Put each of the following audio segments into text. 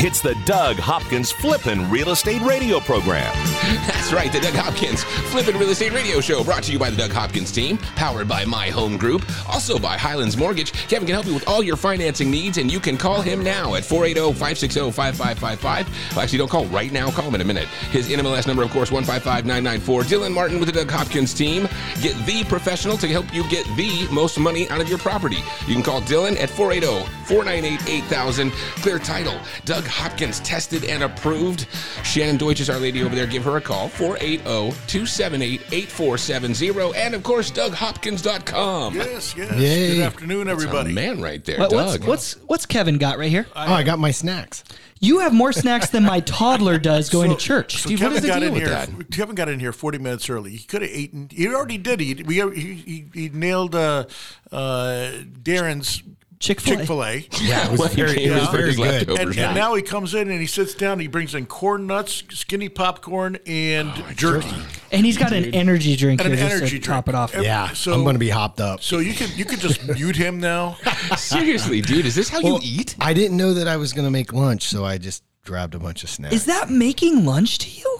It's the Doug Hopkins Flippin' Real Estate Radio Program. That's right, the Doug Hopkins Flippin' Real Estate Radio Show, brought to you by the Doug Hopkins team, powered by My Home Group, also by Highlands Mortgage. Kevin can help you with all your financing needs, and you can call him now at 480-560-5555. Well, actually, don't call right now. Call him in a minute. His NMLS number, of course, 155994. Dylan Martin with the Doug Hopkins team. Get the professional to help you get the most money out of your property. You can call Dylan at 480-498-8000. Clear title. Doug Hopkins tested and approved. Shannon Deutsch is our lady over there. Give her a call, 480-278-8470. And, of course, DougHopkins.com. Yes, yes. Yay. Good afternoon, That's everybody. a man right there, What- what's, Doug. what's what's Kevin got right here? Oh, I got my snacks. You have more snacks than my toddler does going to church. So Steve, what Kevin is the got deal in with here. that? Kevin got in here 40 minutes early. He could have eaten. He already did. He we he, he, he nailed uh, uh, Darren's Chick-fil-A. Chick Fil A. Yeah, it was Well, very, came it was very good. And, and now he comes in and he sits down. He brings in corn nuts, skinny popcorn, and oh, jerky. And he's got an energy drink And here an energy to top it off. Yeah, So- I'm going to be hopped up. So you can you can just mute him now. Seriously, dude, is this how Well, you eat? I didn't know that I was going to make lunch, so I just grabbed a bunch of snacks. Is that making lunch to you?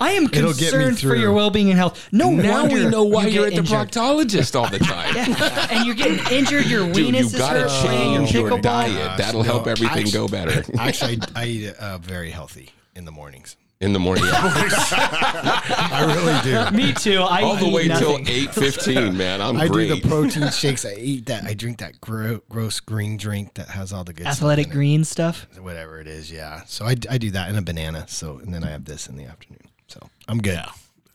I am It'll get me concerned for through. your well-being and health. No now wonder we know why you you're at get the injured. proctologist all the time. and you're getting injured. Your Dude, weenus you is gotta hurt playing change your pickleball. diet. That'll help No, everything actu- go better. Actually, I, I eat uh, very healthy in the mornings. In the morning, I really do. Me too. I all the eat way till eight fifteen, man. I'm I great. do the protein shakes. I eat that. I drink that gro- gross green drink that has all the good stuff athletic in it. green stuff. whatever it is. Yeah. So I, I do that and a banana. So and then I have this in the afternoon. So I'm good.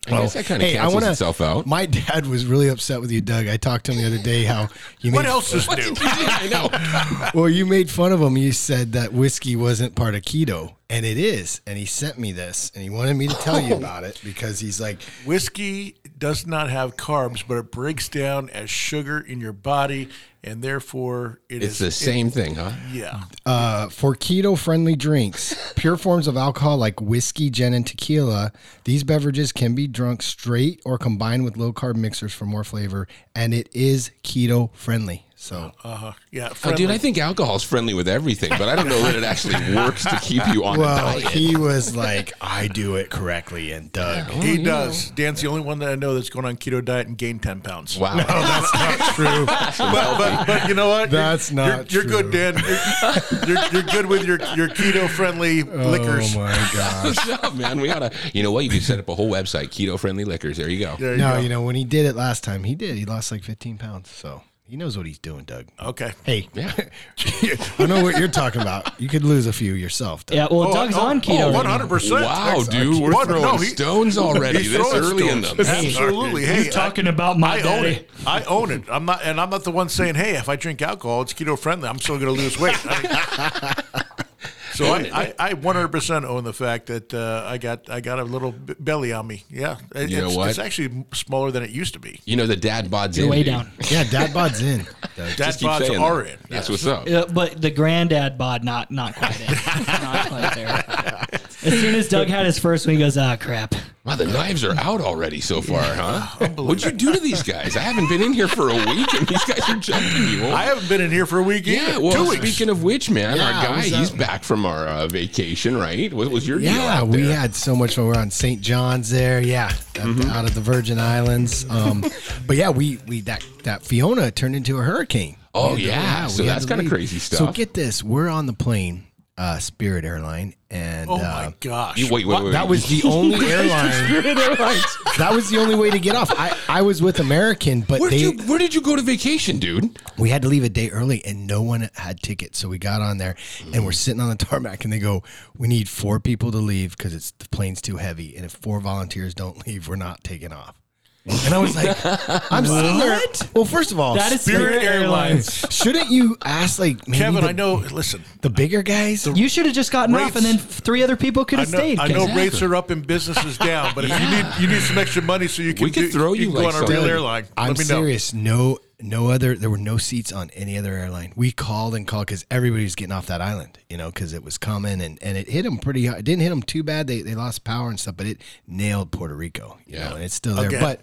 I guess that kind of hey, cancels wanna- itself out. My dad was really upset with you, Doug. I talked to him the other day how you What made, else is new? I know. Well, you made fun of him. You said that whiskey wasn't part of keto, and it is. And he sent me this, and he wanted me to tell you oh. about it because he's like, Whiskey does not have carbs, but it breaks down as sugar in your body, and therefore it It's is- the it- same thing, huh? yeah. uh, for keto friendly drinks, pure forms of alcohol like whiskey, gin, and tequila, these beverages can be drunk straight or combined with low carb mixers for more flavor, and it is keto friendly. So Uh-huh. Yeah. Oh, dude. I think alcohol is friendly with everything, but I don't know that it actually works to keep you on a well, diet. he was like, I do it correctly, and Doug. he does. Dan's the only one that I know that's going on keto diet and gained ten pounds. wow. no, That's not true. But, but, but you know what? You're- That's not You're, you're good, Dan. You're, you're, you're good with your your keto friendly liquors. Oh my gosh. Good job, man. We oughta. You know what? You could set up a whole website, keto friendly liquors. There you go. There you No, go. you know when he did it last time, he did. He lost like 15 pounds, so he knows what he's doing, Doug. Okay. Hey, Yeah. I know what you're talking about. You could lose a few yourself. Doug. Yeah, well, Oh, Doug's oh, on oh, keto. Oh, right one now. hundred percent. Wow, dude, we're What? throwing No, he- stones already He's this throwing early in stones. them. Absolutely. Hey, you talking about my I own daddy? it. I own it. I'm not, and I'm not the one saying, "Hey, if I drink alcohol, it's keto friendly." I'm still going to lose weight. I- so I, I, I 100% own the fact that uh, I got I got a little b- belly on me. Yeah, It- You know it's, what? it's actually smaller than it used to be. You know the dad bods You're in. way dude. down. Yeah, Dad bod's in. Dad Just keep bods saying are that. in. That's yes. what's up. Uh, but the granddad bod, not not quite in. not quite there. As soon as Doug had his first one, he goes, "Ah, crap." Wow, the knives are out already so far, huh? What'd you do to these guys? I haven't been in here for a week, and these guys are jumping you. I haven't been in here for a week yeah, well, Two weeks. speaking of which, man, Yeah, our guy, was, uh, he's back from our uh, vacation, right? What was your deal Yeah, out we there? had so much fun. We're on St. John's there. Yeah, at Mm-hmm. the- out of the Virgin Islands. Um, but yeah, we we that that Fiona turned into a hurricane. Oh, We had yeah. So we had that's to kinda leave. crazy So stuff. get this: we're on the plane, uh, Spirit Airline, and oh uh, my gosh! You- wait, wait, wait. that was the only airline. that was the only way to get off. I, I was with American, but Where they did you Where did you go to vacation, dude? we had to leave a day early and no one had tickets. So we got on there and we're sitting on the tarmac and they go, We need four people to leave because it's the plane's too heavy. And if four volunteers don't leave, we're not taking off. And I was like, I'm sitting there. Well, first of all, That is Spirit Airlines. shouldn't you ask like maybe Kevin, the, I know. Listen, the bigger guys? You should have just gotten off, and then Rates- three other people could I have know, stayed. I know 'cause- rates are up and business is down, but if you need you need some extra money so you can We could do- throw you you can go like on a real some- airline. I'm Let me know. serious. No, no other. There were no seats on any other airline. We called and called because everybody was getting off that island, you know, because it was coming and, and it hit them pretty. hard. It didn't hit them too bad. They, they lost power and stuff, but it nailed Puerto Rico. You Yeah. know, and it's still there. Again. But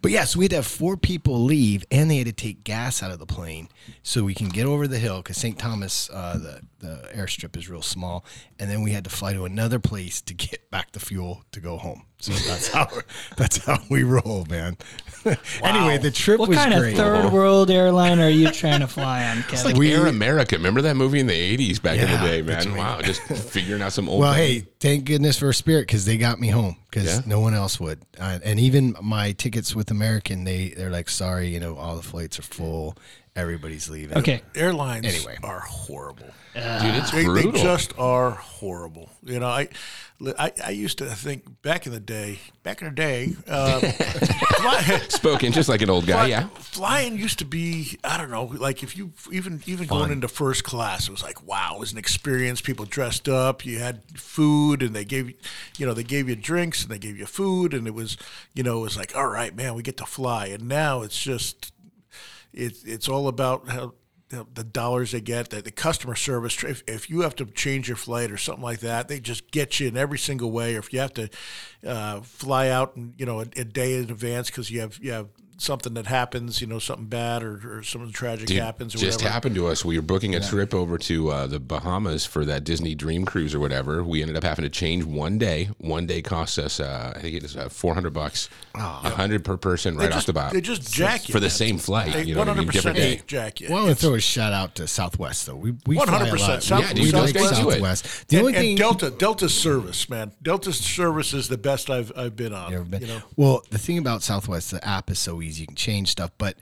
but yeah, so we had to have four people leave, and they had to take gas out of the plane so we can get over the hill because St. Thomas, uh, the the airstrip is real small, and then we had to fly to another place to get back the fuel to go home. So that's how that's how we roll, man. anyway, the trip What was kind great. of third world airline are you trying to fly on, Kevin? It's like We- Air America. Remember that movie in the 80s back in the day, man? right. Wow, just figuring out some old. Well, hey, thank goodness for Spirit because they got me home because Yeah. no one else would. Uh, and even my tickets with American, they they're like, sorry, you know, all the flights are full. Everybody's leaving. okay. Airlines Anyway. are horrible. dude, it's They, they brutal. just are horrible. You know, I, I, I used to think back in the day, back in the day, uh, fly, Spoken just like an old guy, fly- yeah. flying used to be, I don't know, like if you even even going into first class, it was like wow, it was an experience. People dressed up, you had food, and they gave you, you know, they gave you drinks and they gave you food, and it was, you know, it was like all right, man, we get to fly. And now it's just, it's it's all about how. The dollars they get, the, the customer service. If, if you have to change your flight or something like that, they just get you in every single way. Or if you have to uh, fly out, and you know, a, a day in advance because you have you have something that happens, you know, something bad or, or something tragic Dude, happens or just whatever. happened to us. We were booking a trip over to uh, the Bahamas for that Disney Dream Cruise or whatever. We ended up having to change one day. One day cost us, uh, I think it was uh, four hundred bucks, a hundred per person right just, off the bat. They just jack you for the man. same flight. They you know, what I mean? 100% different day. jack you. Well, I want to throw a shout out to Southwest though. We we fly a 100%. lot. South- Yeah, dude, we those like guys do it. Southwest. The and, only and thing Delta, Delta's service, man. Delta service is the best I've I've been on. You ever been? You know, Well, the thing about Southwest, the app is so easy. You can change stuff. But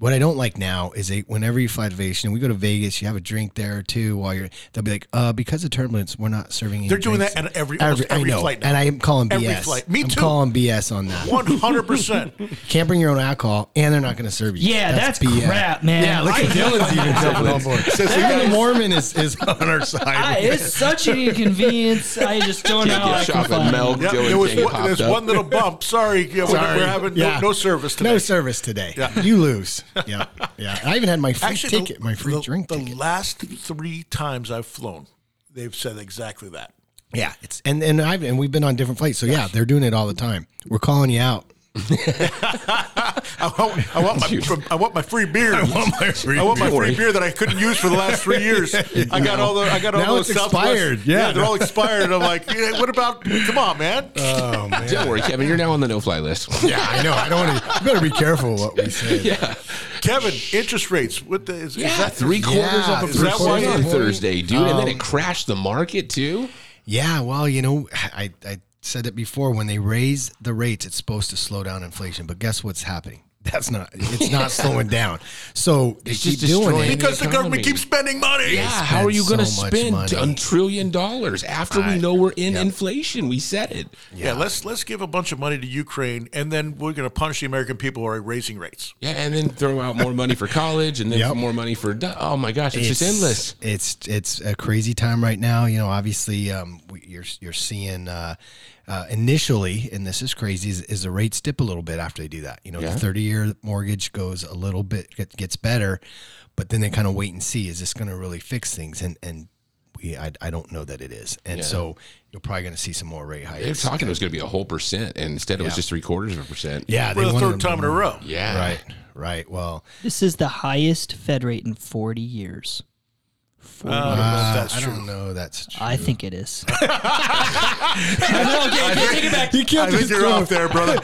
what I don't like now is they, whenever you fly to Vegas, and we go to Vegas, you have a drink there too while you're, they'll be like, uh, because of turbulence, we're not serving any They're doing drinks." that at every- almost every I know. flight now. And I am calling BS. Every flight. Me I'm too. calling BS on that. one hundred percent. Can't bring your own alcohol, and they're not going to serve you. Yeah, that's, crap, man. Yeah, look I- at Dylan's even jumping on board. Even the Mormon is, is on our I, side. it's such an inconvenience. I just don't know Can't how get I can chocolate find milk. Yeah, Dylan there was one, there's up. one little bump. Sorry, yeah, we're, Sorry. we're having Yeah. no, no service today. No service today. Yeah. You lose. Yeah, yeah. I even had my free Actually, ticket, the, my free the, drink The ticket. last three times I've flown, they've said exactly that. Yeah, it's and and I've and we've been on different flights, so yeah, they're doing it all the time. We're calling you out. I want, I want my, I want my free beer. I want my free I want my beer. free beer that I couldn't use for the last three years. I got all the, I got all Now those it's expired. Yeah. they're all expired. I'm like, yeah, what about? Come on, man. Oh man. Don't worry, Kevin. You're now on the no-fly list. yeah, I know. I don't want to. You better be careful what we say. yeah, Kevin, interest rates. What the, is, is yeah. that Three quarters Yeah, of a is that why percent on Thursday, dude, and then Um, it crashed the market too. Yeah, well, you know, I, I said it before. When they raise the rates, it's supposed to slow down inflation. But guess what's happening? That's not. It's not slowing down. So they It's keep just doing it. because the government keeps spending money. Yeah, how are you going to so spend a trillion dollars after we know we're in yep. inflation? We said it. Yeah, let's let's give a bunch of money to Ukraine, and then we're going to punish the American people who are raising rates. Yeah, and then throw out more money for college, and then Yep. more money for. Oh my gosh, it's, just endless. It's it's a crazy time right now. You know, obviously, um, we, you're you're seeing uh, uh, initially, and this is crazy, is, is the rates dip a little bit after they do that. You know, Yeah. the 30 year mortgage goes a little bit get- gets better, but then they kind of wait and see is this going to really fix things and and. We, I, I don't know that it is, and Yeah. so you're probably going to see some more rate hikes. They're talking it was going to be a whole percent, and instead it was just three quarters of a percent. yeah, For they the third time in a row. Yeah. Right, right. Well, This is the highest Fed rate in 40 years. Uh, I don't know if uh, that's I true. don't know. That's true. I think it is. no, okay, okay, take it back. you can't I be think you're throwing, off there, brother.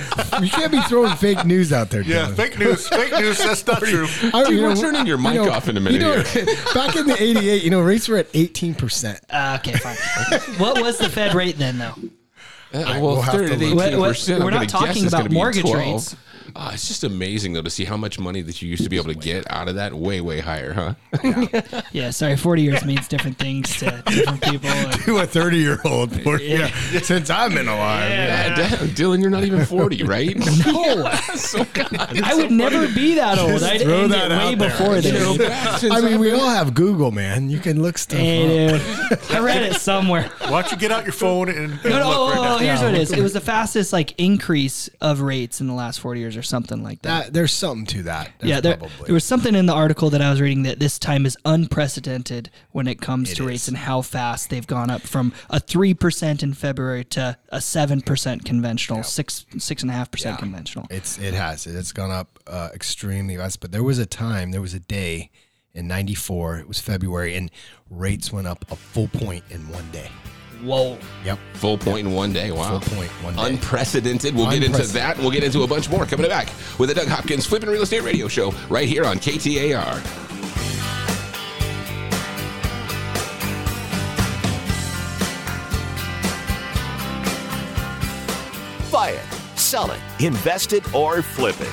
you can't be throwing fake news out there. Yeah, Dylan. fake news. Fake news. That's not true. I- Dude, you we're know, turning your mic you know- off in a minute You know, here. back in the '88, you know, rates were at 18 percent. Uh, okay, fine. what was the Fed rate then, though? Uh, well, we'll have to eighteen We're- percent. we're not talking about mortgage rates. Uh, it's just amazing though to see how much money that you used to be able to get out of that way, way higher, huh? Yeah, sorry, 40 years means different things to different people. and- To a 30 year old, yeah. since I've been alive. Yeah, damn, Dylan, you're not even forty, right? No, so God, I would never be that old. Just I'd throw end that it way there. before this. I mean, I've we all have Google, man. You can look stuff Hey, up. dude. I read it somewhere. Why don't you get out your phone and, and No, no, look oh, right oh, now? here's what it is. It was the fastest like increase of rates in the last 40 years. Or something like that. That, there's something to that. Yeah, there, there was something in the article that I was reading that this time is unprecedented when it comes It to is. rates and how fast they've gone up from a three percent in February to a seven percent conventional, six six and a half percent conventional. It's it has it's gone up uh, extremely fast. But there was a time, there was a day in '94. It was February, and rates went up a full point in one day. Whoa! Yep, Full point in one day. Wow. full point one day. Unprecedented. We'll get into that and we'll get into a bunch more coming back with the Doug Hopkins Flipping Real Estate Radio Show right here on KTAR. Buy it, sell it, invest it, or flip it.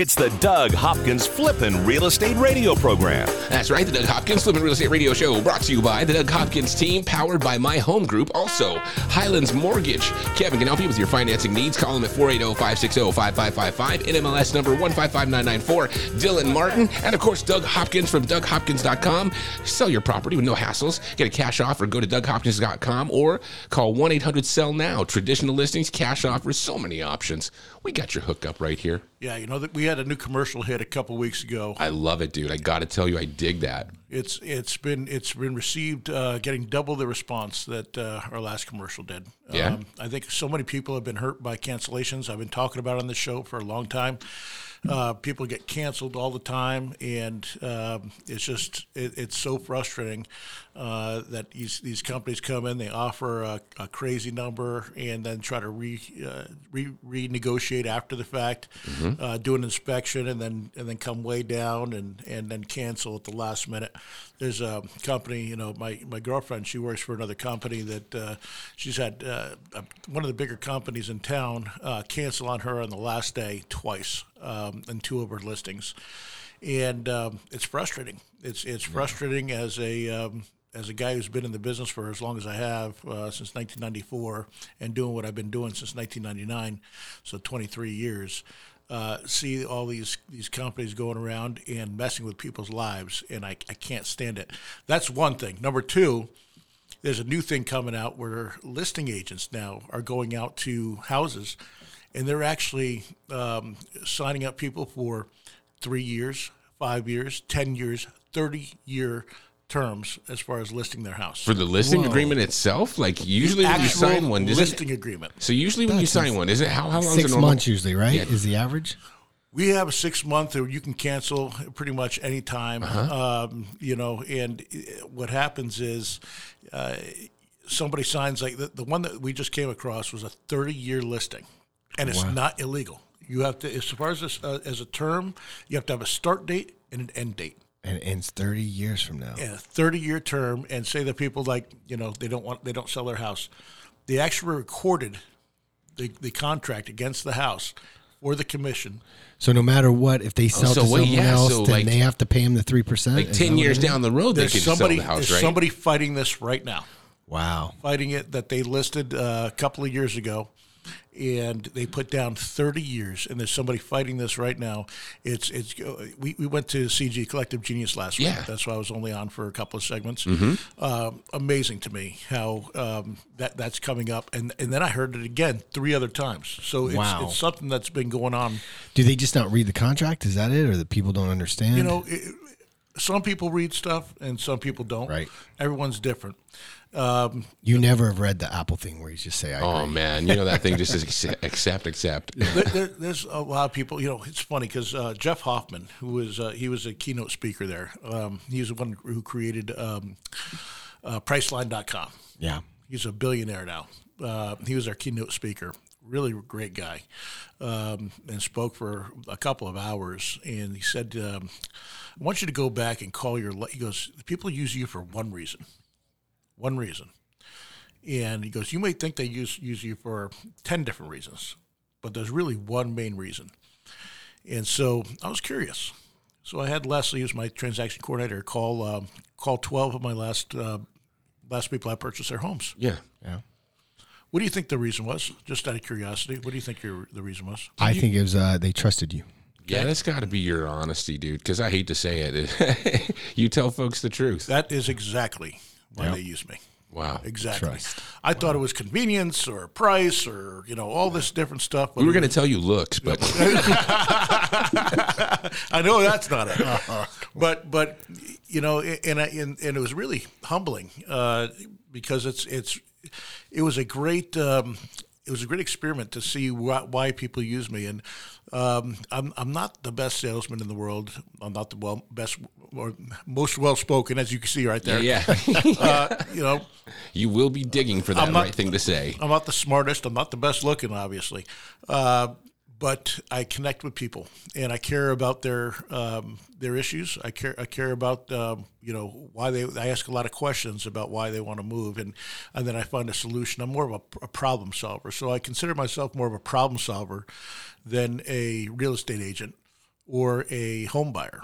It's the Doug Hopkins Flippin' Real Estate Radio Program. That's right, the Doug Hopkins Flippin' Real Estate Radio Show brought to you by the Doug Hopkins team, powered by My Home Group. Also, Highlands Mortgage. Kevin can help you with your financing needs. Call him at 480 560 5555, NMLS number 155994. Dylan Martin, and of course, Doug Hopkins from DougHopkins.com. Sell your property with no hassles. Get a cash offer, go to DougHopkins.com or call 1 800 Sell Now. Traditional listings, cash offers, so many options. We got your hookup right here. Yeah, you know that we had a new commercial hit a couple weeks ago. I love it, dude. I got to tell you, I dig that. It's it's been it's been received uh, getting double the response that uh, our last commercial did. Yeah. I think so many people have been hurt by cancellations. I've been talking about it on the show for a long time. Uh, people get canceled all the time, and um, it's just it, it's so frustrating uh, that these these companies come in, they offer a, a crazy number, and then try to re, uh, re renegotiate after the fact, uh, do an inspection, and then and then come way down and and then cancel at the last minute. There's a company, you know, my my girlfriend, she works for another company that uh, she's had uh, one of the bigger companies in town uh, cancel on her on the last day twice um, in two of her listings, and um, it's frustrating. It's it's frustrating as a um, as a guy who's been in the business for as long as I have uh, since 1994 and doing what I've been doing since 1999, so 23 years. Uh, see all these these companies going around and messing with people's lives, and I, I can't stand it. That's one thing. Number two, there's a new thing coming out where listing agents now are going out to houses and they're actually um, signing up people for three years, five years, ten years, thirty year terms as far as listing their house. For the listing agreement itself, like usually when you sign one, isn't it, listing agreement. so usually when you sign one, isn't it how how long Six is a normal? months usually, right? Yeah. Is the average? We have a six month that you can cancel pretty much any time. Uh-huh. Um, you know, and uh, what happens is uh, somebody signs like the, the one that we just came across was a 30 year listing, and it's not illegal. You have to, as far as this, uh, as a term, you have to have a start date and an end date. And it ends 30 years from now. And a 30 year term, and say that people like you know they don't want they don't sell their house, they actually recorded the, the contract against the house or the commission. So no matter what, if they sell Oh, so to wait, someone yeah, else, so then like- they have to pay him the three percent. Like ten years down the road, they There's somebody sell the house, there's right? somebody fighting this right now. Wow. fighting it that they listed uh, a couple of years ago, and they put down 30 years. And there's somebody fighting this right now. It's it's we, we went to CG Collective Genius last Yeah. week. That's why I was only on for a couple of segments. Mm-hmm. Um, amazing to me how um, that that's coming up, and and then I heard it again three other times. So it's, Wow. it's something that's been going on. Do they just not read the contract? Is that it, or the people don't understand? You know. It, some people read stuff and some people don't. Right. Everyone's different. Um, you never have read the Apple thing where you just say, "I Oh agree." man, you know that thing just is accept, accept, accept. there, there, there's a lot of people. You know, it's funny because uh, Jeff Hoffman, who was uh, he was a keynote speaker there. Um, he's the one who created um, uh, Priceline.com. Yeah. He's a billionaire now. Uh, he was our keynote speaker. Really great guy, um, and spoke for a couple of hours. And he said, um, "I want you to go back and call your." li-" He goes, "People use you for one reason, one reason." And he goes, "You may think they use use you for ten different reasons, but there's really one main reason." And so I was curious. So I had Leslie, who's my transaction coordinator, call um, call twelve of my last uh, last people I purchased their homes. Yeah. Yeah. What do you think the reason was? Just out of curiosity, what do you think your the reason was? I think it was uh, they trusted you. Yeah, that's got to be your honesty, dude. Because I hate to say it, you tell folks the truth. That is exactly why they use me. Wow. Exactly. Trust. I thought it was convenience or price or you know all this different stuff. But We were going to tell you looks, but I know that's not it. but but you know, and I, and, and it was really humbling uh, because it's it's it was a great um, it was a great experiment to see why, why people use me. And um, I'm I'm not the best salesman in the world. I'm not the well best or most well spoken, as you can see right there. yeah, Uh, you know, you will be digging for that not- right thing to say. I'm not the smartest. I'm not the best looking, obviously, uh, but I connect with people and I care about their um, their issues. I care. I care about um, you know why they. I ask a lot of questions about why they want to move, and and then I find a solution. I'm more of a, a problem solver, so I consider myself more of a problem solver than a real estate agent or a home buyer.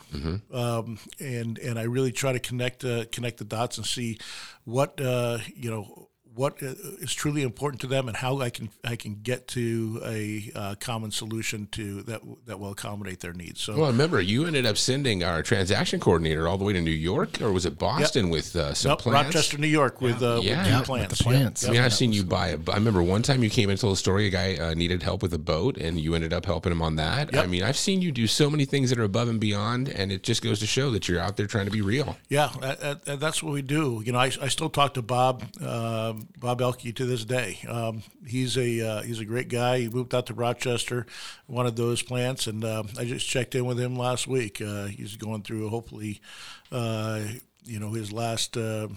Um, and and I really try to connect uh, connect the dots and see what uh, you know what uh, truly important to them and how I can I can get to a uh, common solution to that that will accommodate their needs. So Well, I remember, you ended up sending our transaction coordinator all the way to New York, or was it Boston with uh, some Nope, plants? Rochester, New York, with uh, Yeah. with Yeah, new with the plants. Yep, I mean. I've seen you buy a. I remember one time you came and told a story. A guy uh, needed help with a boat, and you ended up helping him on that. I mean, I've seen you do so many things that are above and beyond, and it just goes to show that you're out there trying to be real. Yeah, that, that- that- that's what we do. You know, I, I still talk to Bob uh, Bob Elke to this day. Um, he's a uh, he's a great guy. He moved out to Rochester, wanted those plants, and uh, I just checked in with him last week. Uh, he's going through hopefully, uh, you know, his last uh,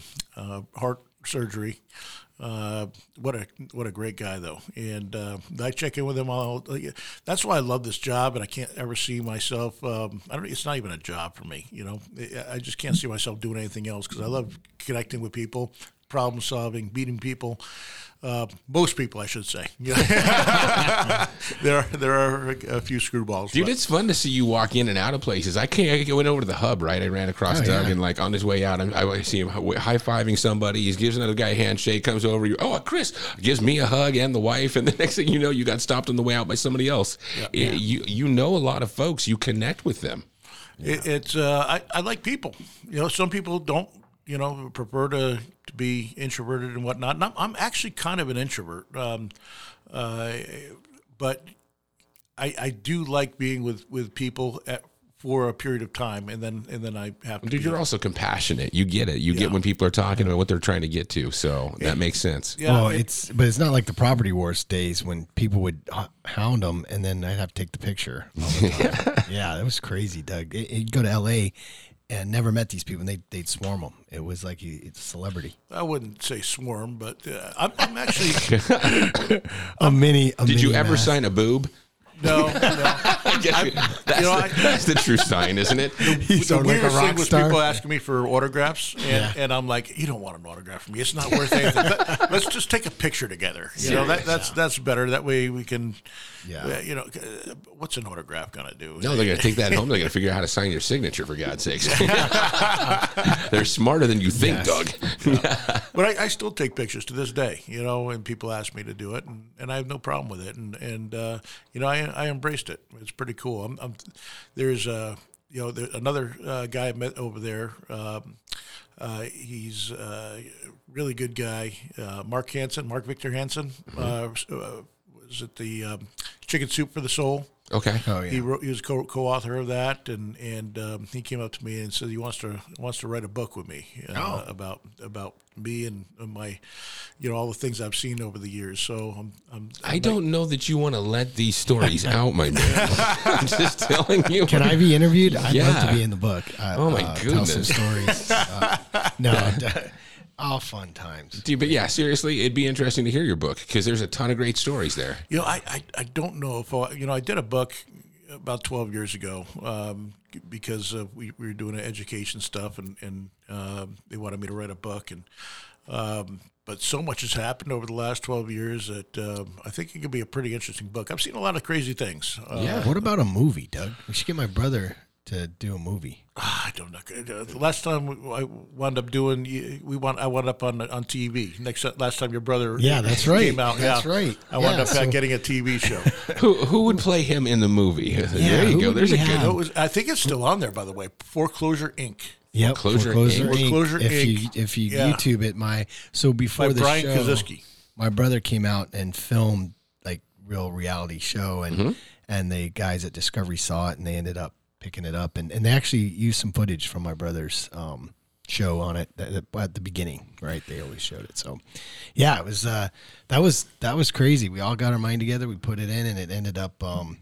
heart surgery. Uh, what a what a great guy though, and uh, I check in with him all. That's why I love this job, and I can't ever see myself. Um, I don't. It's not even a job for me, you know. I just can't see myself doing anything else because I love connecting with people, problem solving, beating people. Uh, most people, I should say. there, there are a, a few screwballs. Dude, but- it's fun to see you walk in and out of places. I can't. I went over to the hub, right? I ran across Oh, Doug, yeah. and like on his way out, I, I see him high fiving somebody. He gives another guy a handshake, comes over. You, oh, Chris gives me a hug and the wife, and the next thing you know, you got stopped on the way out by somebody else. It- you you know a lot of folks. You connect with them. It, it's uh, I, I like people. You know, some people don't. You know, prefer to, to be introverted and whatnot. And I'm, I'm actually kind of an introvert, um, uh, but I, I do like being with with people at, for a period of time, and then and then I have to. Dude, be- you're also compassionate. You get it. You Yeah. get when people are talking about what they're trying to get to. So that makes sense. yeah, well, it- it's but it's not like the property wars days when people would hound them, and then I'd have to take the picture. all the time. yeah, that was crazy, Doug. It, you'd go to L.A. and never met these people, and they they'd swarm them. It was like you, it's a celebrity. I wouldn't say swarm, but uh, I'm, I'm actually A mini. A Did you ever mass. sign a boob? no, no. I guess you- that's, you know, the, I- that's the true sign, isn't it? He's the like a weirdest thing rock was star. people asking me for autographs, and, Yeah. and I'm like, you don't want an autograph from me. It's not worth anything. Let- Let's just take a picture together. You know, that, that's that's better. That way we can, Yeah. uh, you know, uh, what's an autograph gonna do? No, they're going to take that home. They're going to figure out how to sign your signature, for God's sakes. they're smarter than you think, Doug. But I, I still take pictures to this day, you know, and people ask me to do it, and, and I have no problem with it, and and uh, you know, I I embraced it. It's pretty cool. I'm, I'm there's a you know, there, another uh, guy I met over there. Um, uh, he's a really good guy, uh, Mark Hansen, Mark Victor Hansen. Uh, uh, was it the um, Chicken Soup for the Soul? Okay. Oh yeah. He wrote. He was co- co-author of that, and and um, he came up to me and said he wants to wants to write a book with me uh, about about me and, and my, you know, all the things I've seen over the years. So I'm. I'm I don't know that you want to let these stories out, my man. I'm just telling you. Can I be interviewed? I'd love to be in the book. Uh, Oh, my uh, Tell some goodness. stories. Uh, no, d- all fun times. Dude, but yeah, seriously, it'd be interesting to hear your book because there's a ton of great stories there. You know, I, I, I don't know if I, you know I did a book about 12 years ago um, because uh, we, we were doing education stuff and and um, they wanted me to write a book and um, but so much has happened over the last 12 years that um, I think it could be a pretty interesting book. I've seen a lot of crazy things. Uh, Yeah. What about a movie, Doug? We should get my brother to do a movie. I don't know. The last time I wound up doing, we wound, I wound up on on TV. Next last time your brother, Yeah, that's right. came out. That's yeah. right. I wound Yeah, up so- getting a TV show. Who who would play him in the movie? Yeah, there you go. There's a good. it was, I think it's still on there, by the way. Foreclosure Inc. Yeah, Foreclosure Foreclosure, Inc. Inc. Foreclosure if you if you Yeah. YouTube it, my so before By the Brian show, Kaziski. my brother came out and filmed like real reality show, and Mm-hmm. and the guys at Discovery saw it, and they ended up picking it up, and and they actually used some footage from my brother's um, show on it at, at the beginning, right? They always showed it, so yeah, it was uh, that was that was crazy. We all got our mind together, we put it in, and it ended up. Um,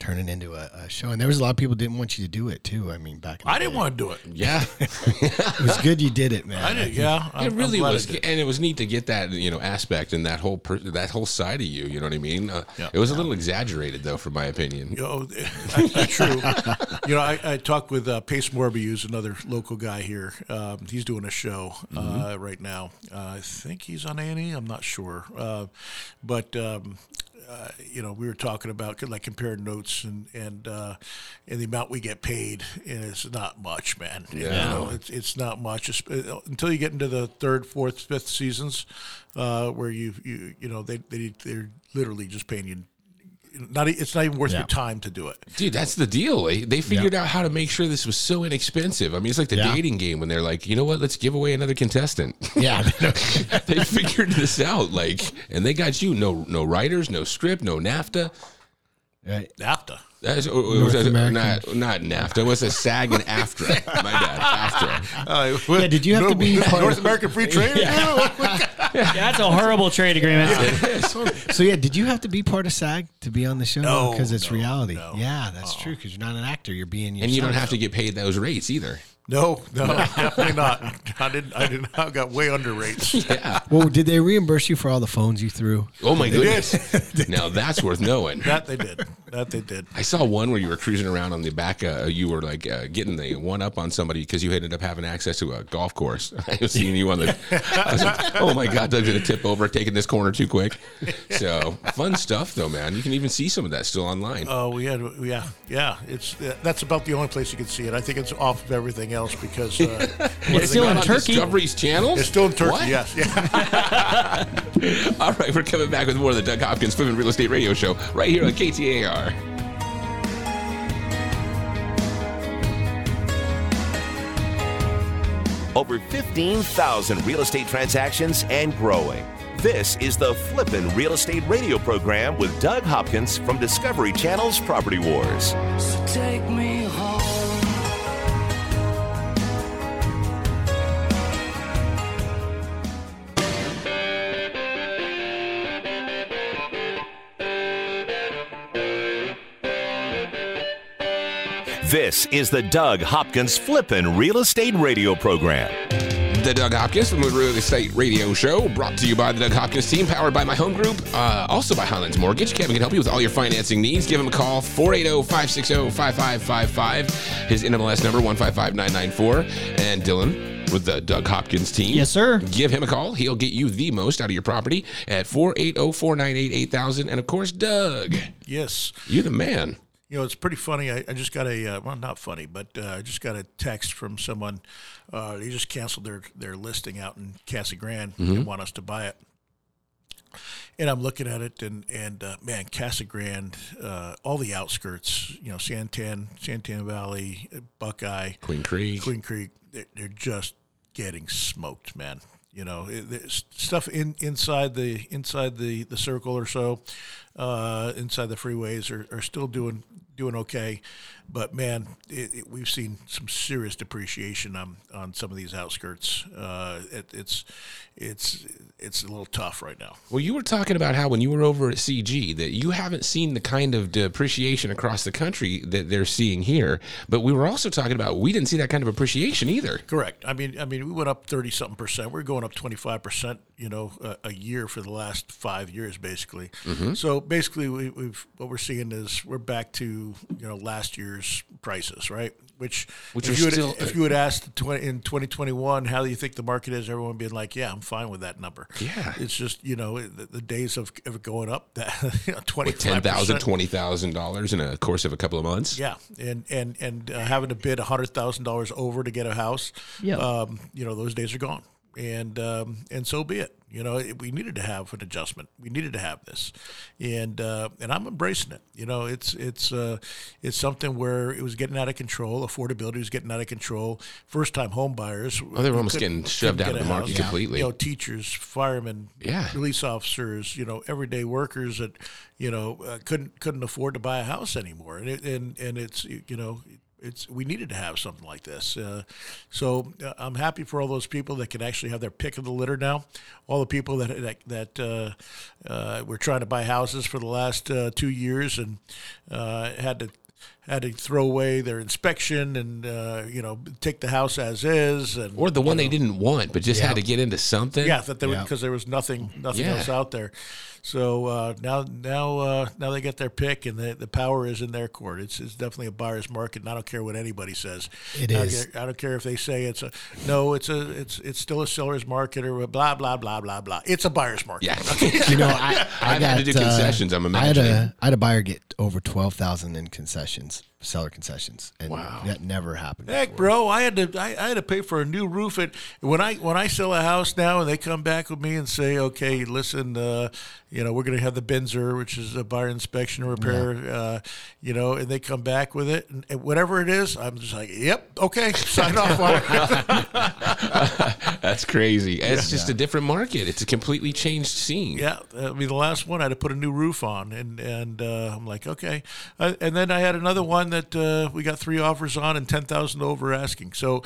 Turning into a, a show, and there was a lot of people didn't want you to do it too. I mean, back in the I didn't day. want to do it. Yeah, It was good you did it, man. I did. Yeah, I'm- it really was, did. and it was neat to get that you know aspect and that whole per, that whole side of you. You know what I mean? Uh, Yeah. It was a little exaggerated, though, from my opinion. You know, that's true. you know, I, I talked with uh, Pace Morby, who's another local guy here. Um, he's doing a show uh, right now. Uh, I think he's on A&E. I'm not sure, uh, but. Um, uh, you know, we were talking about like comparing notes and and uh, and the amount we get paid, and it's not much, man. You Yeah. know, it's it's not much It's- uh, until you get into the third, fourth, fifth seasons, uh, where you you you know they they they're literally just paying you. Not e- it's not even worth Yeah. your time to do it. Dude, that's the deal. They, they figured out how to make sure this was so inexpensive. I mean, it's like the Yeah. dating game when they're like, you know what? Let's give away another contestant. Yeah, they figured this out, like, and they got you no no writers, no script, no NAFTA. right. NAFTA. That's, or, or was North that- American. not not NAFTA. It was a SAG and AFTRA. My bad, AFTRA. Uh, yeah, did you have to be part North American Free Trade? Yeah, oh, that's a horrible trade agreement. So yeah, did you have to be part of SAG to be on the show? No, because it's no, reality. no. Yeah, that's true. Uh-uh. Because you're not an actor; you're being. And you don't have to get paid those rates either. No, no, definitely not. I didn't. I didn't. I got way under rates. Yeah. Well, did they reimburse you for all the phones you threw? Oh my goodness. now that's worth knowing. That they did. That they did. I saw one where you were cruising around on the back. Uh, you were like uh, getting the one up on somebody because you ended up having access to a golf course. I was seeing you on the. I was like, oh my god, Doug's gonna tip over, taking this corner too quick. So fun stuff, though, man. You can even see some of that still online. Oh, we had. Yeah, yeah. It's that's about the only place you can see it. I think it's off of everything else because uh, what It's still in called? on Turkey. Discovery's channel. It's still in Turkey. What? Yes. Yeah. All right, we're coming back with more of the Doug Hopkins Flippin' Real Estate Radio Show right here on KTAR. Over 15,000 real estate transactions and growing. This is the Flippin' Real Estate Radio program with Doug Hopkins from Discovery Channel's Property Wars. So This is the Doug Hopkins Flippin' Real Estate Radio program. The Doug Hopkins from the Real Estate Radio Show, brought to you by the Doug Hopkins team, powered by my home group, uh, also by Highlands Mortgage. Kevin can help you with all your financing needs. Give him a call, oh, 480 560 5555. His NMLS number, 155994. And Dylan with the Doug Hopkins team. Yes, sir. Give him a call. He'll get you the most out of your property at oh, 480 498 8000. And of course, Doug, Yes. You're the man. You know, it's pretty funny. I, I just got a uh, well, not funny, but uh, I just got a text from someone. Uh, they just canceled their their listing out in Casa Grande. They want us to buy it, and I'm looking at it, and and uh, man, Casa Grande, uh, all the outskirts, you know, Santan, Santan Valley, uh, Buckeye, Queen Creek. Queen Creek, they're, they're just getting smoked, man. You know, it, stuff in inside the inside the, the circle or so, uh, inside the freeways are, are still doing doing okay, but man, it, it, we've seen some serious depreciation on on some of these outskirts. Uh, it, it's it's it's a little tough right now. Well, you were talking about how when you were over at CG that you haven't seen the kind of depreciation across the country that they're seeing here. But we were also talking about we didn't see that kind of appreciation either. Correct. I mean, I mean, we went up thirty something percent. We're going up twenty five percent. You know, a, a year for the last five years, basically. Mm-hmm. So basically, we, we've what we're seeing is we're back to you know last year's prices, right? Which, Which if are you had, still- if you had asked tw- in twenty twenty one, how do you think the market is? Everyone being like, yeah, I'm fine with that number. Yeah. it's just you know the, the days of, of going up that twenty With ten thousand, twenty thousand dollars in a course of a couple of months. yeah, and and and uh, having to bid hundred thousand dollars over to get a house, Yep. um, you know, those days are gone, and um, and so be it. You know, it, we needed to have an adjustment. We needed to have this, and uh, and I'm embracing it. You know, it's it's uh, it's something where it was getting out of control. Affordability was getting out of control. First time home buyers. Oh, they were almost getting shoved out of the market completely. You know, teachers, firemen, Yeah. police officers, you know, everyday workers that, you know, uh, couldn't couldn't afford to buy a house anymore, and it, and and it's you know. It's, we needed to have something like this, uh, so uh, I'm happy for all those people that can actually have their pick of the litter now. All the people that that, that uh, uh, were trying to buy houses for the last uh, two years and uh, had to had to throw away their inspection and uh, you know take the house as is, and Or the one they didn't want, but just had to get into something. yeah, that there Yeah. because there was nothing nothing Yeah. else out there. So uh, now now uh, now they get their pick, and the, the power is in their court. It's, it's definitely a buyer's market, and I don't care what anybody says. It I don't is. care- I don't care if they say it's a no. It's a it's it's still a seller's market or blah blah blah blah blah. It's a buyer's market. Yeah. You know, I, I I've got had to do uh, concessions, I'm I had imagining. a I had a buyer get over twelve thousand in concessions, seller concessions, and Wow. that never happened. Heck, before. bro, I had to I, I had to pay for a new roof. And when I when I sell a house now, and they come back with me and say, "Okay, listen, uh, you know, we're going to have the BINSR, which is a buyer inspection and repair, uh, you know," and they come back with it, and, and whatever it is, I'm just like, "Yep, okay, sign off on it." That's crazy. It's just a different market. It's a completely changed scene. yeah, I mean, the last one I had to put a new roof on, and and uh, I'm like, okay, uh, and then I had another one that uh, we got three offers on and ten thousand over asking. So.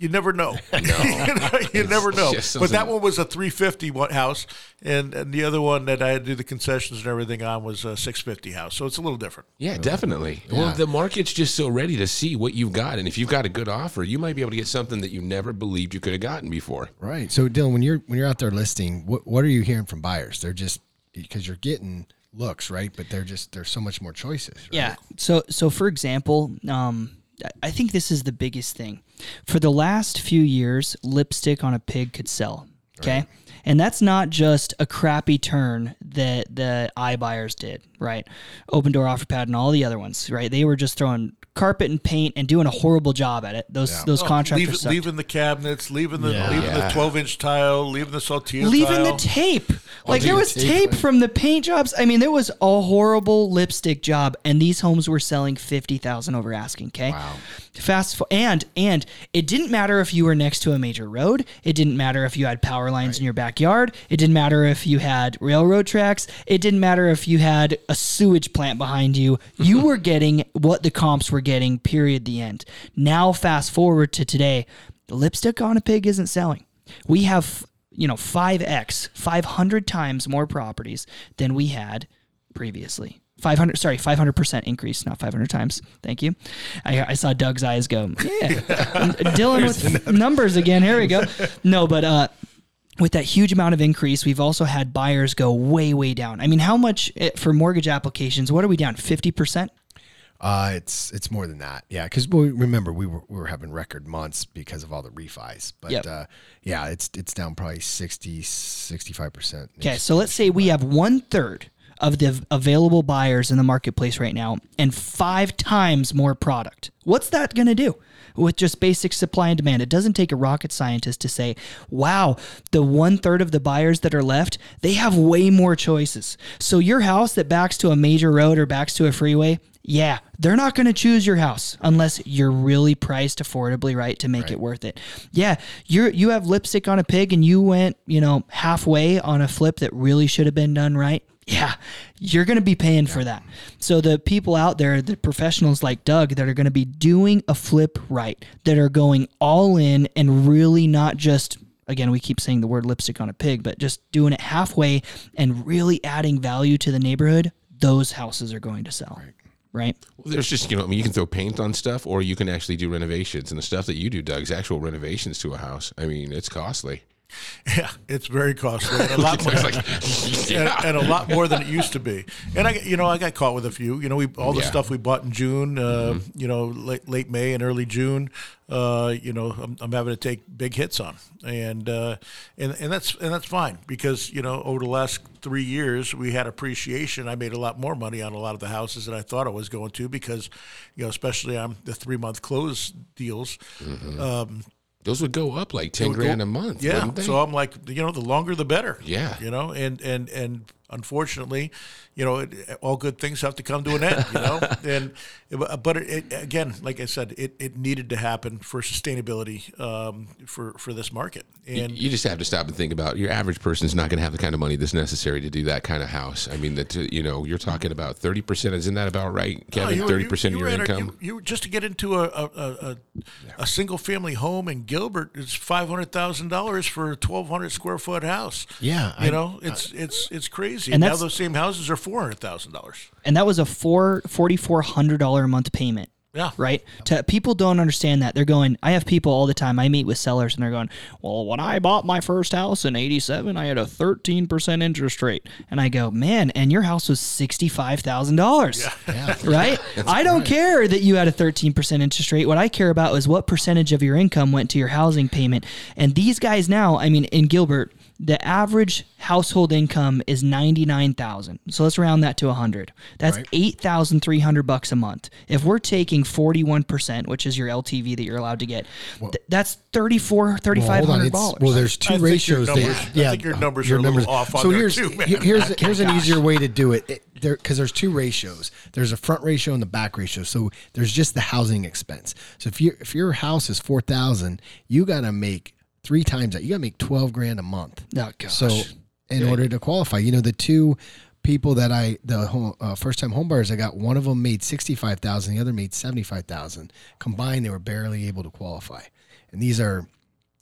You never know. you, know, you never know. But that one was a 350 one house, and, and the other one that I had to do the concessions and everything on was a 650 house. So it's a little different. Yeah, definitely. Well, the market's just so ready to see what you've got, and if you've got a good offer, you might be able to get something that you never believed you could have gotten before. Right. So Dylan, when you're when you're out there listing, what what are you hearing from buyers? They're just because you're getting looks, right? But they're just there's so much more choices. Right? Yeah. So so for example, um, I- I think this is the biggest thing. For the last few years, lipstick on a pig could sell. Okay. And that's not just a crappy turn that the iBuyers did, right? Opendoor offer pad and all the other ones, right? They were just throwing carpet and paint and doing a horrible job at it. Those those Oh, contractors leave- sucked. leaving the cabinets, leaving the Yeah. leaving Yeah. the twelve inch tile, leaving the saltillo leaving tile. the tape. Like there was tape. tape from the paint jobs. I mean, there was a horrible lipstick job, and these homes were selling fifty thousand over asking. Okay, wow. Fast fo- and and it didn't matter if you were next to a major road. It didn't matter if you had power lines in your backyard. It didn't matter if you had railroad tracks. It didn't matter if you had a sewage plant behind you. You were getting what the comps were getting. Period. The end. Now, fast forward to today, the lipstick on a pig isn't selling. We have you know 5x 500 times more properties than we had previously 500 sorry 500% increase not 500 times thank you i, I saw doug's eyes go yeah dylan with numbers again here we go no but uh with that huge amount of increase, we've also had buyers go way, way down. I mean, how much eh, for mortgage applications? What are we down? Fifty percent? Uh, it's it's more than that. Yeah, because we remember we were we were having record months because of all the refis. But Yep. uh, yeah, it's it's down probably 60 65 percent. Okay, so let's say we have one third of the available buyers in the marketplace right now and five times more product. What's that going to do? With just basic supply and demand, it doesn't take a rocket scientist to say, wow, the one third of the buyers that are left, they have way more choices. So, your house that backs to a major road or backs to a freeway, yeah, they're not going to choose your house unless you're really priced affordably right to make it worth it. Yeah, you're you have lipstick on a pig and you went, you know, halfway on a flip that really should have been done right. Yeah, you're going to be paying for that. So the people out there, the professionals like Doug that are going to be doing a flip right, that are going all in and really not just again, we keep saying the word lipstick on a pig, but just doing it halfway and really adding value to the neighborhood, those houses are going to sell. Right. Well, there's just, you know, I mean, you can throw paint on stuff or you can actually do renovations. And the stuff that you do, Doug's actual renovations to a house. I mean, it's costly. Yeah, it's very costly. And a lot more, like, and, yeah. and a lot more than it used to be. And I, you know, I got caught with a few. You know, we all the Yeah. stuff we bought in June. Uh, Mm-hmm. You know, late late May and early June. Uh, you know, I'm, I'm having to take big hits on, and uh, and and that's and that's fine because you know over the last three years we had appreciation. I made a lot more money on a lot of the houses than I thought I was going to because, you know, especially on the three month close deals. Um, Those would go up like 10 grand go- a month. Yeah. wouldn't they? So I'm like, you know, the longer the better. Yeah. You know, and and and unfortunately, you know, it, all good things have to come to an end. You know, and but it, it, again, like I said, it, it needed to happen for sustainability um, for for this market. And you just have to stop and think about your average person is not going to have the kind of money that's necessary to do that kind of house. I mean, that you know, you're talking about thirty percent. Isn't that about right, Kevin? you Thirty you- percent of your at a- income. you, you just to get into a a, a, a, single family home in Gilbert is five hundred thousand dollars for a twelve hundred square foot house. Yeah, you I- know it's it's it's crazy. And And now those same houses are four hundred thousand dollars. and that was a four forty four hundred dollar a month payment. Yeah. Right. To people don't understand that. They're going. I have people all the time. I meet with sellers, and they're going. Well, when I bought my first house in '87, I had a 13 percent interest rate, and I go, man, and your house was sixty five thousand dollars. Right. I don't care that you had a 13 percent interest rate. What I care about is what percentage of your income went to your housing payment. And these guys now, I mean, in Gilbert, the average household income is 99,000. So let's round that to 100. That's 8,300 bucks a month. If we're taking 41%, which is your LTV that you're allowed to get, th- that's 34 Well, $3,500. It's, well, there's two I think your ratios. that- numbers- I think your uh, numbers are a little off on so there here's, too, man. Here's here's an easier way to do it. it there because there's two ratios. There's a front ratio and the back ratio. So there's just the housing expense. So if you if your house is four thousand, you got to make three times that. You got to make twelve grand a month. Oh, gosh. So in order to qualify, you know the two people that I the home, uh, first time homebuyers I got one of them made sixty five thousand, the other made seventy five thousand. Combined, they were barely able to qualify. And these are,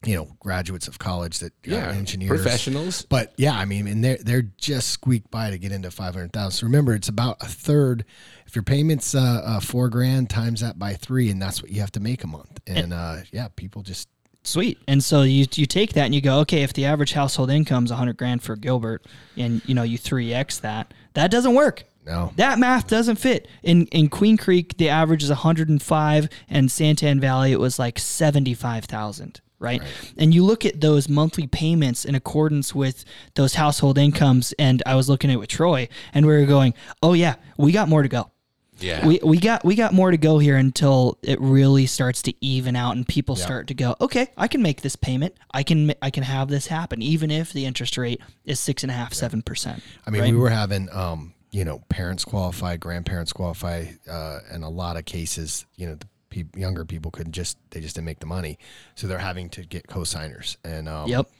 you know, graduates of college that are Yeah, engineers, professionals. But yeah, I mean, and they're they're just squeaked by to get into five hundred thousand. So remember, it's about a third. If your payment's uh, uh, four grand, times that by three, and that's what you have to make a month. And uh, yeah, people just Sweet. And so you you take that and you go, okay, if the average household income's 100 grand for Gilbert and you know you 3x that, that doesn't work. No. That math doesn't fit. In in Queen Creek the average is 105 and Santan Valley it was like 75,000. Right? And you look at those monthly payments in accordance with those household incomes. And I was looking at it with Troy and we were going, oh, yeah, we got more to go. Yeah. We, we got we got more to go here until it really starts to even out and people start to go okay I can make this payment. I can I can have this happen even if the interest rate is six and a half seven percent. I mean, we were having, um, you know, parents qualify, grandparents qualify, uh, in a lot of cases, you know, the pe- younger people couldn't just they just didn't make the money, so they're having to get co-signers, and um, Yep.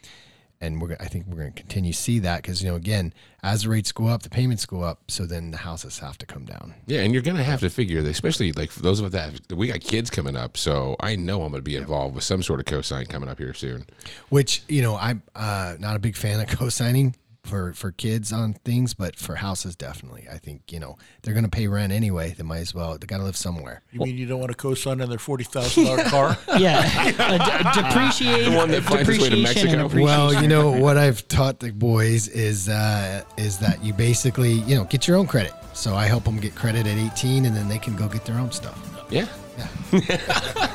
And we're I think we're going to continue to see that because you know again as the rates go up, the payments go up, so then the houses have to come down. Yeah, and you're gonna have to figure that, especially like those of us that we got kids coming up. So I know I'm gonna be involved with some sort of cosign coming up here soon. Which you know I'm uh, not a big fan of co-signing for for kids on things, but for houses definitely. I think you know they're going to pay rent anyway. They might as well. They got to live somewhere. You mean you don't want to co-sign on their forty thousand dollar car? yeah a d- depreciate The one that finds its way to depreciation Mexico. Well, you know what I've taught the boys is uh, is that you basically you know get your own credit. So I help them get credit at 18, and then they can go get their own stuff. Yeah.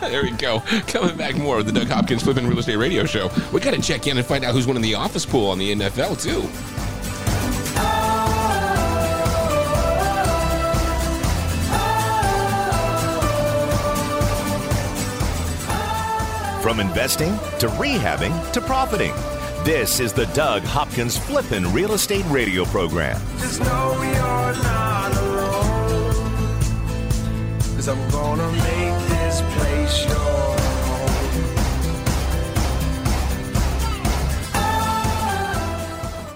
there we go. Coming back more of the Doug Hopkins Flipping Real Estate Radio Show. We got to check in and find out who's winning the office pool on the NFL too. From investing to rehabbing to profiting. This is the Doug Hopkins Flippin' Real Estate Radio Program. Just know you're not alone. Cause I'm gonna make this place.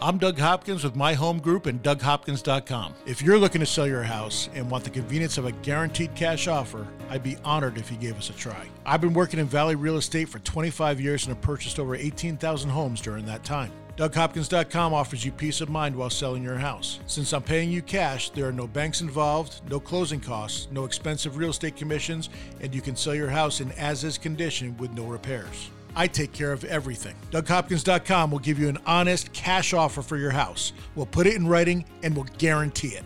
I'm Doug Hopkins with My Home Group and DougHopkins.com. If you're looking to sell your house and want the convenience of a guaranteed cash offer, I'd be honored if you gave us a try. I've been working in Valley real estate for 25 years and have purchased over 18,000 homes during that time. DougHopkins.com offers you peace of mind while selling your house. Since I'm paying you cash, there are no banks involved, no closing costs, no expensive real estate commissions, and you can sell your house in as is condition with no repairs. I take care of everything. DougHopkins.com will give you an honest cash offer for your house. We'll put it in writing and we'll guarantee it.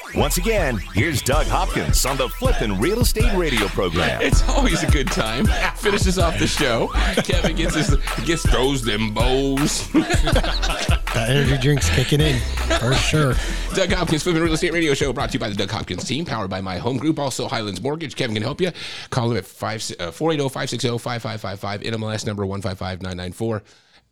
Once again, here's Doug Hopkins on the Flippin' Real Estate Radio Program. It's always a good time. Finishes off the show. Kevin gets his gets throws them bows. That energy drink's kicking in for sure. Doug Hopkins Flipping Real Estate Radio Show brought to you by the Doug Hopkins team, powered by My Home Group, also Highlands Mortgage. Kevin can help you. Call him at uh, 480 560 5555, NMLS number 155994.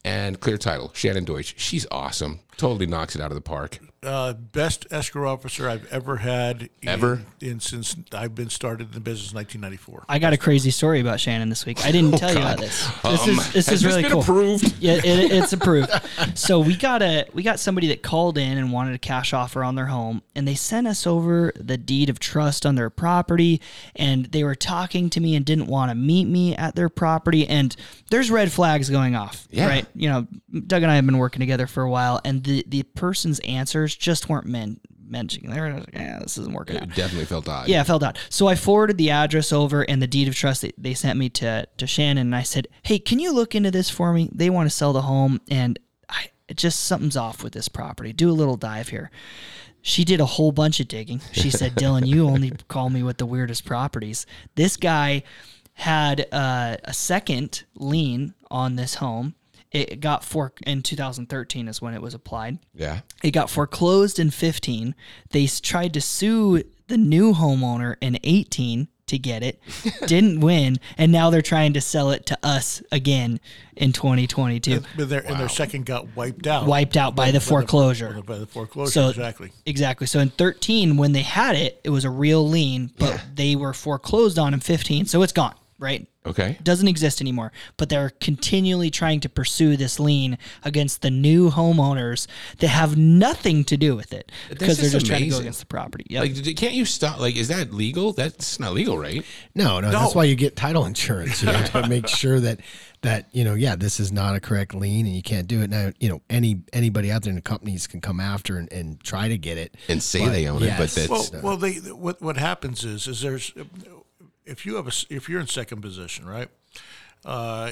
And clear title, Shannon Deutsch. She's awesome. Totally knocks it out of the park. Uh, best escrow officer I've ever had. In, Ever? In since I've been started in the business in 1994. I got a crazy story about Shannon this week. I didn't tell you about this. This Um, is this has is really been cool. approved? Yeah, it, it's approved. so we got a we got somebody that called in and wanted a cash offer on their home, and they sent us over the deed of trust on their property, and they were talking to me and didn't want to meet me at their property, and there's red flags going off. Yeah. Right. You know, Doug and I have been working together for a while, and the the person's answers just weren't meant mentioning. They were like, yeah, this isn't working out. It definitely felt odd. Yeah, I felt out. So I forwarded the address over and the deed of trust that they sent me to to Shannon, and I said, "Hey, can you look into this for me? They want to sell the home, and I it just something's off with this property. Do a little dive here." She did a whole bunch of digging. She said, "Dylan, you only call me with the weirdest properties. This guy had uh, a second lien on this home." It got for in 2013 is when it was applied. Yeah. It got foreclosed in 15. They tried to sue the new homeowner in 18 to get it, didn't win, and now they're trying to sell it to us again in 2022. But their, and their second got wiped out. Wiped out by the foreclosure. By the foreclosure, So exactly. Exactly. So in 13, when they had it, it was a real lien, but they were foreclosed on in 15, so it's gone. Right. Okay. Doesn't exist anymore. But they're continually trying to pursue this lien against the new homeowners that have nothing to do with it because they're just just trying to go against the property. Yep. Like, can't you stop? Like, is that legal? That's not legal, right? No, no, that's why you get title insurance, you know, to make sure that that you know, yeah, this is not a correct lien, and you can't do it now. You know, any anybody out there in the companies can come after and, and try to get it And say But, they own it, but that's Well, well, they what what happens is is there's if you have a if you're in second position, right? Uh,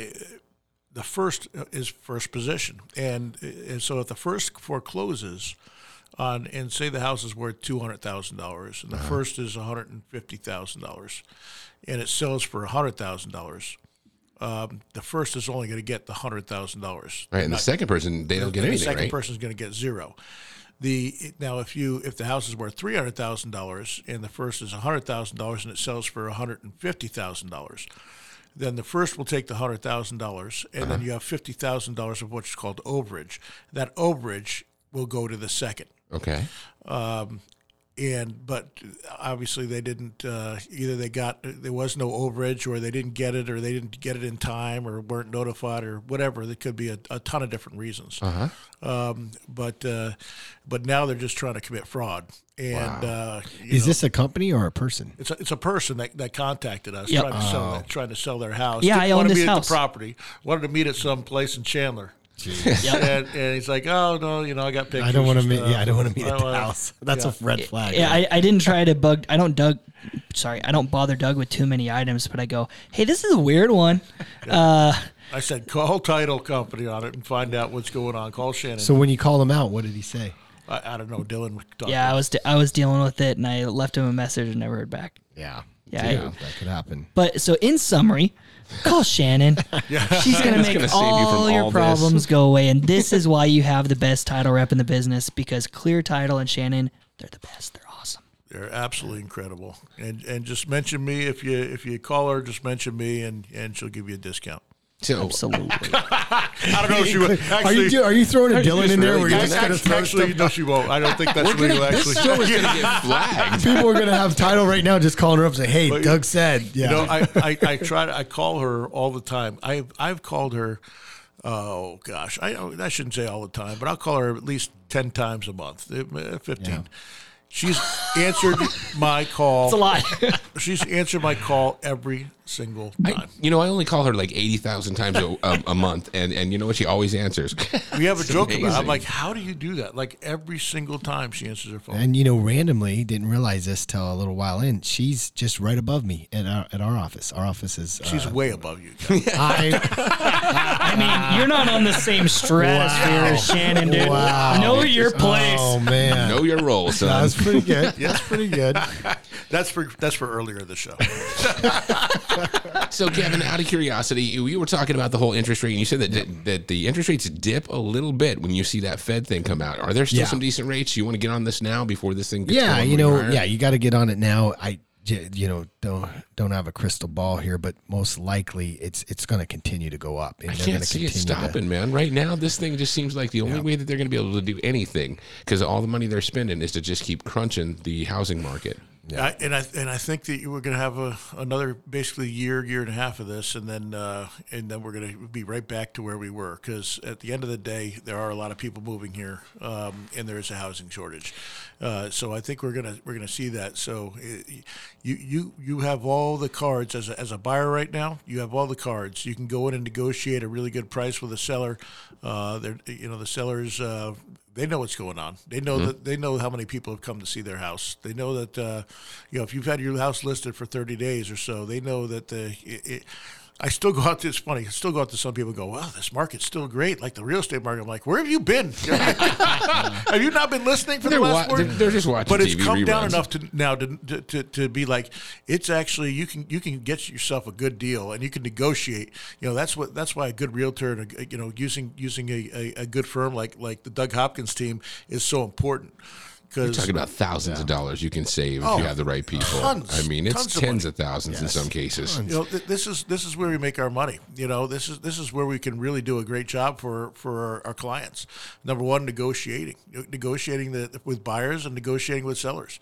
the first is first position, and, and so if the first forecloses on and say the house is worth two hundred thousand dollars, and the first is one hundred and fifty thousand dollars, and it sells for hundred thousand dollars. Um, the first is only going to get the hundred thousand dollars. right. And the second person, they don't get And anything, The second right? person is going to get zero. The now if you if the house is worth three hundred thousand dollars and the first is hundred thousand dollars and it sells for hundred and fifty thousand dollars, then the first will take the hundred thousand dollars and Uh-huh. then you have fifty thousand dollars of what's called overage. That overage will go to the second okay. And but obviously they didn't uh, either they got there was no overage or they didn't get it or they didn't get it in time or weren't notified or whatever there could be a, a ton of different reasons um, but uh, but now they're just trying to commit fraud and uh, Is know, this a company or a person? it's a, it's a person that, that contacted us Yep. trying to sell that, trying to sell their house. Yeah, Didn't I own wanna this meet house. At the property wanted to meet at some place in Chandler. Yep. And, and he's like, oh no, you know, I got pictures. I don't want to meet. stuff. Yeah, I don't want to meet I at the wanna- house. That's yeah. a red flag. Yeah, I, I didn't try to bug. I don't Doug. Sorry, I don't bother Doug with too many items, but I go, hey, this is a weird one. Uh, I said, call title company on it and find out what's going on. Call Shannon. So when you called him out, what did he say? I, I don't know. Dylan. talked yeah, I was de- I was dealing with it, and I left him a message and never heard back. Yeah, Yeah, I- that could happen. But so in summary, call Shannon. She's gonna make gonna save you all from your all this. problems go away, and this is why you have the best title rep in the business because Clear Title and Shannon, they're the best. They're awesome. They're absolutely incredible. And and just mention me if you if you call her. Just mention me and and she'll give you a discount. So, Absolutely. I don't know if she would. are you Actually, do- are you throwing a Dylan in there? really Where you're just that? gonna throw actually, stuff? no, she won't. I don't think that's we're gonna, legal. this Actually, show is going to get flagged. People are gonna have title right now, just calling her up, and say, "Hey, But- Doug said." Yeah, You know, I, I, I try to, I call her all the time. I I've called her oh gosh, I I shouldn't say all the time, but I'll call her at least ten times a month, uh, fifteen. She's answered my call. It's a lot. She's answered my call every single I, time. you know, I only call her like 80,000 times a, a, a month, and, and you know what? She always answers. we have a It's joke about. It. I'm like, how do you do that? Like every single time she answers her phone. and you know, randomly didn't realize this till a little while in. She's just right above me at our at our office. Our office is. She's uh, way above you. I, I mean, you're not on the same stratosphere as Shannon, dude. Wow. Know your place. oh man, know your role, son. that was pretty good. That's pretty good. That's for that's for earlier in the show. So, Kevin, out of curiosity, you you were talking about the whole interest rate, and you said that, that that the interest rates dip a little bit when you see that Fed thing come out. Are there still Yeah. some decent rates? You want to get on this now before this thing gets yeah, you know, higher? yeah, you got to get on it now. I you know, don't don't have a crystal ball here, but most likely it's it's going to continue to go up. And I can't see it continue to- stopping, man. Right now, this thing just seems like the only way that they're going to be able to do anything because all the money they're spending is to just keep crunching the housing market. I, and I and I think that we're going to have a another basically year, year and a half of this, and then uh, and then we're going to be right back to where we were. Because at the end of the day, there are a lot of people moving here, um, and there is a housing shortage. Uh, so I think we're gonna we're gonna see that. So uh, you you you have all the cards as a, as a buyer right now. You have all the cards. You can go in and negotiate a really good price with a seller. Uh, you know the sellers. Uh, They know what's going on. They know that they know how many people have come to see their house. They know that uh, you know if you've had your house listed for 30 days or so, they know that the. It, it, I still go out to. It's funny. I still go out to some people. and Go, wow, this market's still great. Like the real estate market. I'm like, where have you been? have you not been listening for They're the last? wa- they're- they're just watching But it's TV come down enough to now to, to, to, to be like it's actually you can you can get yourself a good deal and you can negotiate. You know that's what that's why a good realtor and a, you know using using a, a, a good firm like like the Doug Hopkins team is so important. Because Talking about thousands of dollars you can save if Oh, you have the right people. tons, I mean, it's tons of tens money. of thousands in some cases. you know th- this is this is where we make our money. You know this is this is where we can really do a great job for for our, our clients. Number one, negotiating, negotiating the, with buyers and negotiating with sellers.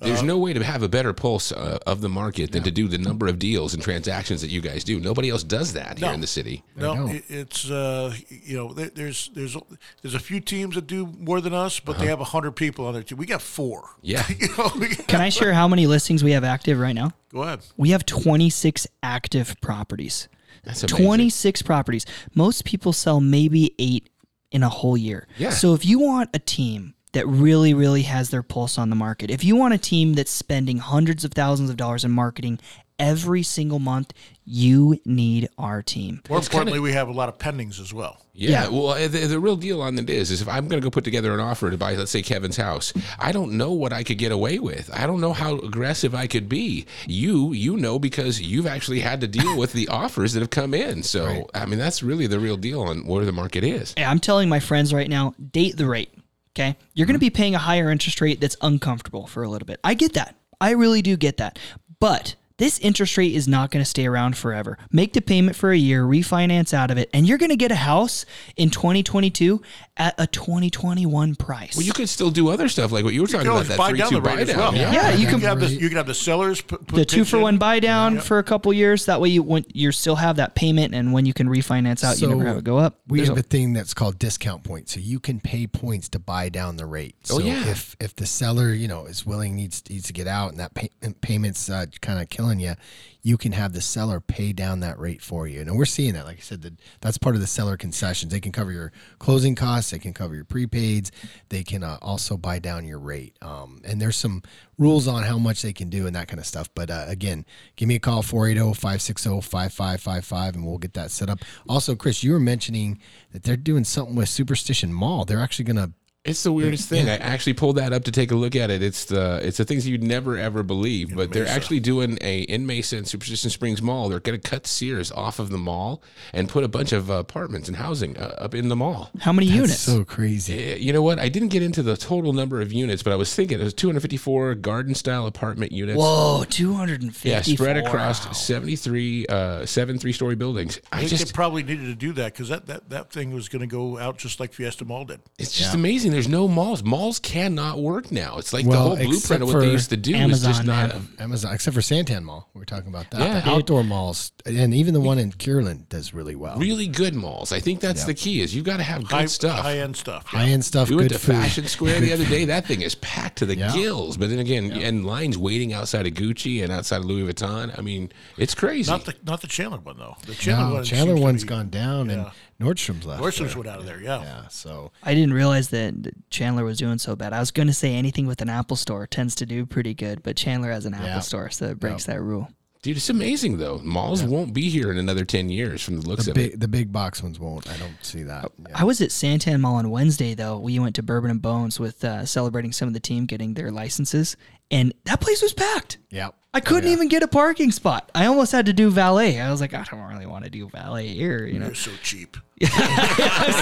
There's no way to have a better pulse uh, of the market than to do the number of deals and transactions that you guys do. Nobody else does that here in the city. No, it's uh, you know there, there's there's there's a few teams that do more than us, but they have a hundred people on their team. We got four. Yeah. you know, we- Can I share how many listings we have active right now? go ahead. We have 26 active properties. That's amazing. 26 properties. Most people sell maybe eight in a whole year. Yeah. So if you want a team that really, really has their pulse on the market, if you want a team that's spending hundreds of thousands of dollars in marketing every single month, you need our team. More importantly, we have a lot of pendings as well. Yeah, Yeah. well, the, the real deal on it is, is if I'm going to go put together an offer to buy, let's say Kevin's house, I don't know what I could get away with. I don't know how aggressive I could be. You, you know, because you've actually had to deal with the offers that have come in. So, I mean, that's really the real deal on where the market is. Hey, I'm telling my friends right now, date the rate. Okay. You're going to mm-hmm. be paying a higher interest rate that's uncomfortable for a little bit. I get that. I really do get that. But this interest rate is not going to stay around forever. Make the payment for a year, refinance out of it, and you're going to get a house in 2022 at a 2021 price. Well, you could still do other stuff like what you were talking can about, that buy 3 down 2 the buy rate as down. well. Yeah. Yeah, you can- have the, you can have the sellers put, put the two for one buy down for a couple years. That way, you when you still have that payment, and when you can refinance out, you never have it go up. We There's have a- a thing that's called discount points, so you can pay points to buy down the rate. So Oh, yeah. if if the seller you know is willing needs needs to get out and that pay, and payments uh, kind of killing you, you can have the seller pay down that rate for you. And we're seeing that. Like I said, that that's part of the seller concessions. They can cover your closing costs. They can cover your prepaids. They can uh, also buy down your rate. Um, and there's some rules on how much they can do and that kind of stuff. But uh, again, give me a call oh, 480-560-5555 and we'll get that set up. Also, Chris, you were mentioning that they're doing something with Superstition Mall. They're actually going to It's the weirdest thing. I actually pulled that up to take a look at it. It's the it's the things you'd never ever believe. But they're actually doing a in Mesa and Superstition Springs Mall. They're going to cut Sears off of the mall and put a bunch of uh, apartments and housing uh, up in the mall. how many units? so crazy. You know what? I didn't get into the total number of units, but I was thinking it was 254 garden style apartment units. Whoa, 250. Yeah, spread across 73, uh, seven three story buildings. I I think just, they probably needed to do that because that, that, that thing was going to go out just like Fiesta Mall did. it's just amazing. There's no malls. Malls cannot work now. It's like Well, the whole blueprint of what they used to do is just Amazon, not. man. Amazon, except for Santan Mall. We were talking about that. Yeah. the outdoor malls, and even the one in Kierland does really well. really good malls. I think that's the key. Is you've got to have good High, stuff. high end stuff. yeah. High end stuff, we went to food. Fashion Square the other day. That thing is packed to the Yeah. gills. But then again, and lines waiting outside of Gucci and outside of Louis Vuitton. I mean, it's crazy. Not the not the Chandler one though. The Chandler No, one. Chandler one's be- gone down, and yeah. Nordstrom's left. Nordstrom's there. went out of there. Yeah. Yeah, so I didn't realize that that Chandler was doing so bad. I was going to say anything with an Apple store tends to do pretty good, but Chandler has an Apple Yeah. store, so it breaks that rule. Dude, it's amazing though. Malls won't be here in another ten years from the looks the of it. the big box ones won't. I don't see that. Yeah. I was at Santan Mall on Wednesday, though. We went to Bourbon and Bones with uh, celebrating some of the team getting their licenses, and that place was packed. Yeah. I couldn't even get a parking spot. I almost had to do valet. I was like, I don't really want to do valet here, you know. They're so cheap. I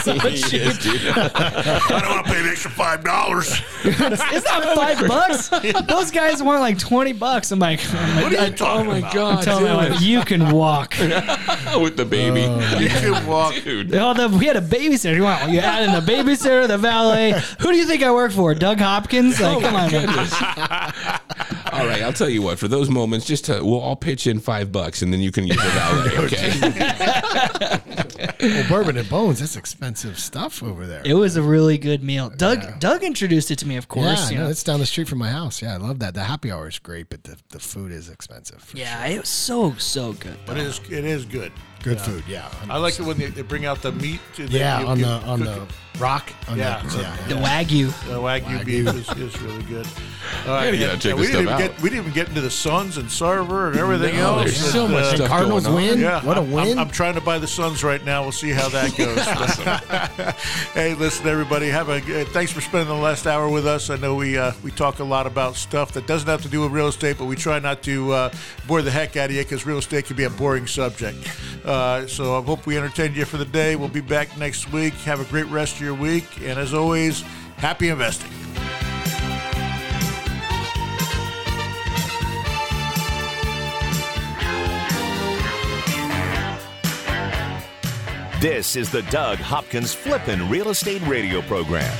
don't want to pay an extra five dollars. it's not five bucks. Those guys want like twenty bucks. I'm like, What are you talking oh my about? god, tell me, I'm like, you can walk. with the baby. Oh you can walk. Dude. Oh, the, we had a babysitter. Wow, you add in the babysitter, the valet. Who do you think I work for? Doug Hopkins? Like, oh come on, man. All right, I'll tell you what. For those moments, just to, we'll all pitch in five bucks, and then you can use the valet. Okay. well, bourbon and bones. That's expensive stuff over there. It was a really good meal. Doug Doug introduced it to me, of course. yeah, you no, know. it's down the street from my house. Yeah, I love that. The happy hour is great, but the, the food is expensive. for yeah, it was so so good. But it is it is good. Good food, yeah. I like it when they, they bring out the meat. to- Yeah, you on the on the it. rock. On Yeah, the, yeah, The yeah. wagyu. The wagyu, Wagyu. beef is, is really good. All right, gotta get yeah, out, check we didn't even out. get we didn't even get into the Suns and Sarver and everything No, else. there's that, so much uh, stuff Cardinals going on. win. Yeah, what a I'm- win! I'm, I'm trying to buy the Suns right now. We'll see how that goes. hey, listen, everybody. Have a uh, thanks for spending the last hour with us. I know we uh, we talk a lot about stuff that doesn't have to do with real estate, but we try not to uh, bore the heck out of you because real estate can be a boring subject. Uh, so I hope we entertained you for the day. We'll be back next week. Have a great rest of your week, and as always, happy investing. This is the Doug Hopkins Flippin' Real Estate Radio Program.